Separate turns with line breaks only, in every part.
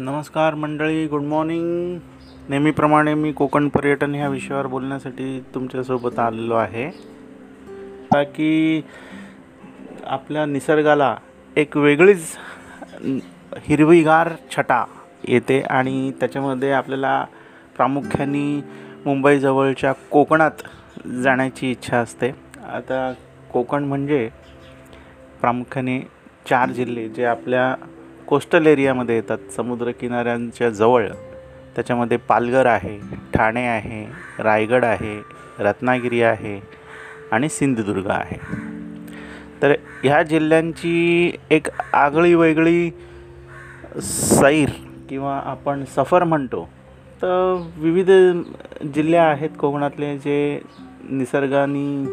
नमस्कार मंडळी good morning नेहमीप्रमाणे मी कोकण पर्यटन ह्या विषयावर बोलण्यासाठी तुमच्यासोबत आलेलो आहे. की आपल्या निसर्गाला एक वेगळीच हिरवीगार छटा येते आणि त्याच्यामध्ये आपल्याला प्रामुख्याने मुंबईजवळच्या कोकणात जाण्याची इच्छा असते. आता कोकण म्हणजे प्रामुख्याने चार जिल्हे जे आपल्या कोस्टल एरियामध्ये येतात. समुद्रकिनाऱ्यांच्या जवळ. त्याच्यामध्ये पालघर आहे ठाणे आहे रायगड आहे रत्नागिरी आहे आणि सिंधुदुर्ग आहे. तर ह्या जिल्ह्यांची एक आगळी वेगळी सैर किंवा आपण सफर म्हणतो. तर विविध जिल्हे आहेत कोकणातले जे निसर्गाने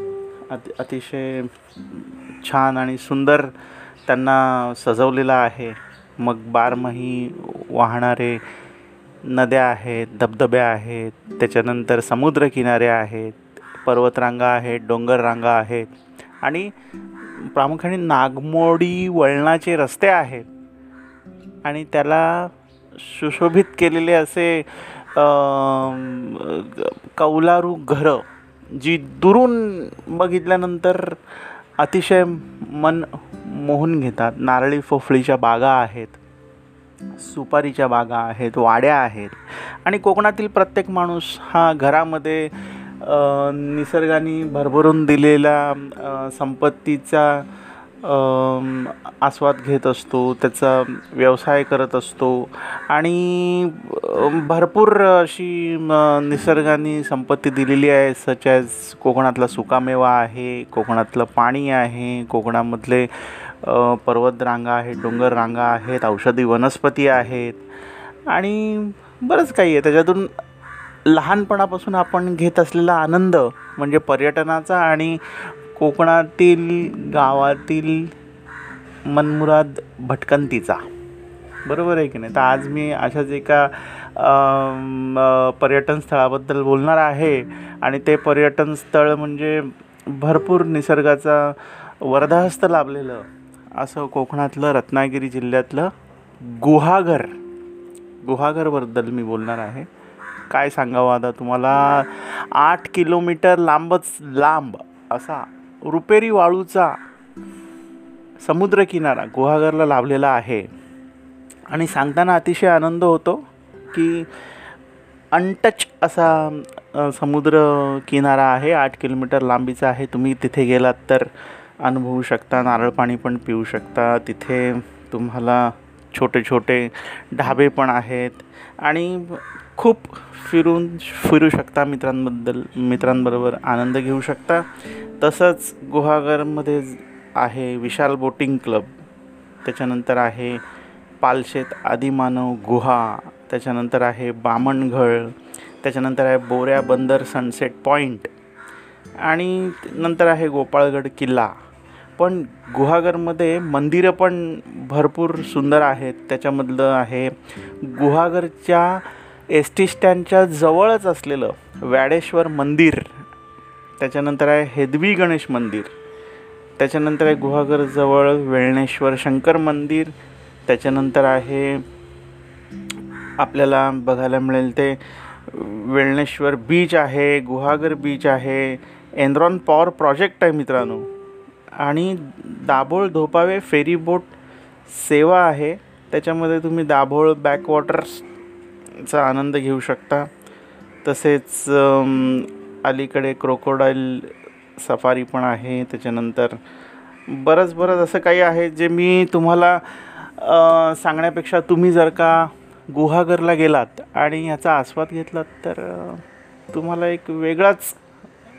अति अतिशय छान आणि सुंदर त्यांना सजवलेलं आहे. मग बारमाही वाहणारे नद्या आहेत धबधबे आहेत त्याच्यानंतर समुद्रकिनारे आहेत पर्वतरांगा आहेत डोंगररांगा आहेत आणि प्रामुख्याने नागमोडी वळणाचे रस्ते आहेत. आणि त्याला सुशोभित केलेले असे कौलारू घरं जी दुरून बघितल्यानंतर अतिशय मन मोहून घेतात. नारळी फोफळीच्या बागा आहेत. सुपारीच्या बागा आहेत. वाड्या आहेत. आणि कोकणातील प्रत्येक माणूस हा घरामध्ये निसर्गाने भरभरून दिलेल्या संपत्तीचा आस्वाद घेत असतो. त्याचा व्यवसाय करत असतो. आणि भरपूर अशी निसर्गाने संपत्ती दिलेली आहे सच ॲज कोकणातला सुकामेवा आहे कोकणातलं पाणी आहे कोकणामधले पर्वतरांगा आहेत डोंगररांगा आहेत औषधी वनस्पती आहेत आणि बरंच काही आहे. त्याच्यातून लहानपणापासून आपण घेत असलेला आनंद म्हणजे पर्यटनाचा आणि कोकणातील गावातील मनमुराद भटकंतीचा. बरोबर आहे की नाही? तर आज मी अशाच एका पर्यटन स्थळाबद्दल बोलणार आहे आणि ते पर्यटन स्थळ म्हणजे भरपूर निसर्गाचा वरदहस्त लाभलेलं असं कोकणातलं रत्नागिरी जिल्ह्यातलं गुहागर गुहागरबद्दल मी बोलणार आहे. काय सांगावं आता तुम्हाला? आठ किलोमीटर लांबच लांब असा रुपेरी वाळूचा समुद्रकिनारा गुहागरला लाभलेला आहे. आणि सांगताना अतिशय आनंद होतो की अनटच असा समुद्र किनारा आहे. आठ किलोमीटर लांबीचा आहे. तुम्ही तिथे गेलात तर अनुभवू शकता नारळ पाणी पण पिऊ शकता. तिथे तुम्हाला छोटे छोटे ढाबे पण आहेत. आणि खूप फिरून फिरू शकता मित्रांबद्दल मित्रांबरोबर आनंद घेऊ शकता. तसंच गुहागरमध्ये आहे विशाल बोटिंग क्लब. त्याच्यानंतर आहे पालशेत आदिमानव गुहा. त्याच्यानंतर आहे बामणघळ. त्याच्यानंतर आहे बोऱ्या बंदर सनसेट पॉईंट आणि नंतर आहे गोपाळगड किल्ला. पण गुहागरमध्ये मंदिरं पण भरपूर सुंदर आहेत. त्याच्यामधलं आहे गुहागरच्या एस टी स्टँडच्या जवळच असलेलं व्याडेश्वर मंदिर. त्याच्यानंतर आहे हेदवी गणेश मंदिर. त्याच्यानंतर आहे गुहागरजवळ वेळणेश्वर शंकर मंदिर. त्याच्यानंतर आहे आपल्याला बघायला मिळेल ते वेळणेश्वर बीच आहे गुहागर बीच आहे. एनरॉन पॉवर प्रोजेक्ट आहे मित्रांनो. आणि दाभोळ धोपावे फेरीबोट सेवा आहे. त्याच्यामध्ये तुम्ही दाभोळ बॅकवॉटर्सचा आनंद घेऊ शकता. तसेच अलीकडे क्रोकोडाईल सफारी पण आहे. त्याच्यानंतर बरंच बरंच असं काही आहे जे मी तुम्हाला सांगण्यापेक्षा तुम्ही जर का गुहागरला गेलात आणि ह्याचा आस्वाद घेतलात तर तुम्हाला एक वेगळाच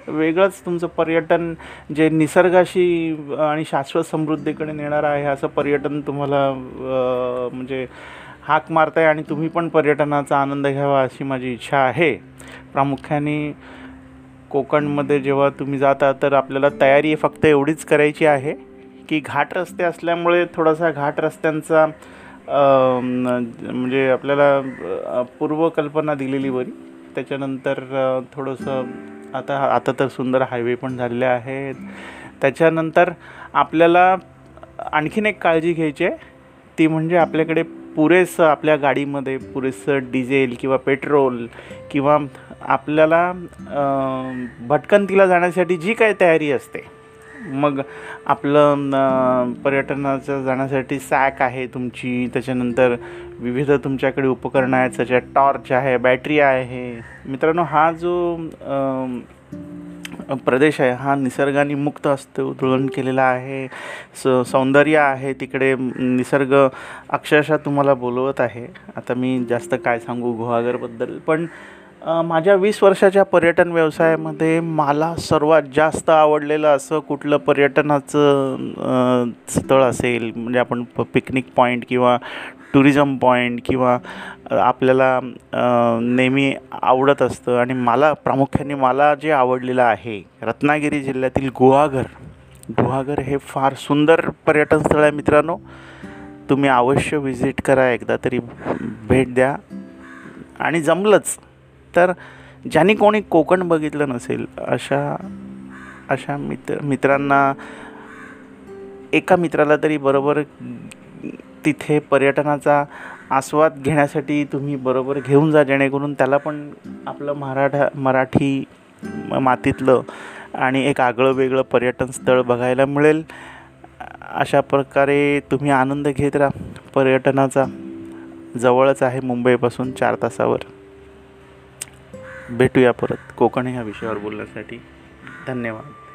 वेगळंच तुमचं पर्यटन जे निसर्गाशी आणि शाश्वत समृद्धीकडे नेणारं आहे असं पर्यटन तुम्हाला म्हणजे हाक मारत आहे आणि तुम्ही पण पर्यटनाचा आनंद घ्यावा अशी माझी इच्छा आहे. प्रामुख्याने कोकणमध्ये जेव्हा तुम्ही जाता तर आपल्याला तयारी फक्त एवढीच करायची आहे की घाट रस्ते असल्यामुळे थोडासा घाट रस्त्यांचा म्हणजे आपल्याला पूर्वकल्पना दिलेली बरी त्याच्यानंतर थोडंसं आता आता तर सुंदर हायवे पण झालेले आहेत. त्याच्यानंतर आपल्याला आणखीन एक काळजी घ्यायची आहे. ती म्हणजे आपल्याकडे पुरेसं आपल्या गाडीमध्ये पुरेसं डिझेल किंवा पेट्रोल किंवा आपल्याला भटकंतीला जाण्यासाठी जी काय तयारी असते मग आपलं पर्यटनाचं जाण्यासाठी सॅक आहे तुमची त्याच्यानंतर विविध तुमच्याकडे उपकरणं आहेत त्याच्यात टॉर्च आहे बॅटरी आहे. मित्रांनो हा जो प्रदेश आहे हा निसर्गाने मुक्त असतो धुळण केलेला आहे. स सौंदर्य आहे तिकडे निसर्ग अक्षरशः तुम्हाला बोलवत आहे. आता मी जास्त काय सांगू गुहागरबद्दल पण माझ्या वीस वर्षाच्या पर्यटन व्यवसायामध्ये मला सर्वात जास्त आवडलेलं असं कुठलं पर्यटनाचं स्थळ असेल म्हणजे आपण प पिकनिक पॉईंट किंवा टुरिझम पॉईंट किंवा आपल्याला नेहमी आवडत असतं. आणि मला प्रामुख्याने मला जे आवडलेलं आहे रत्नागिरी जिल्ह्यातील गुहागर. गुहागर हे फार सुंदर पर्यटन स्थळ आहे मित्रांनो. तुम्ही अवश्य व्हिजिट करा एकदा तरी भेट द्या. आणि जमलंच. तर ज्यांनी कोणी कोकण बघितलं नसेल अशा अशा मित्र मित्रांना एका मित्राला तरी बरोबर तिथे पर्यटनाचा आस्वाद घेण्यासाठी तुम्ही बरोबर घेऊन जा जेणेकरून त्याला पण आपलं मराठा मराठी मातीतलं आणि एक आगळं वेगळं पर्यटन स्थळ बघायला मिळेल. अशा प्रकारे तुम्ही आनंद घेत राहा. पर्यटनाचा जवळच आहे मुंबईपासून चार तासावर. भेटूया परत कोकण ह्या विषयावर बोलण्यासाठी. धन्यवाद.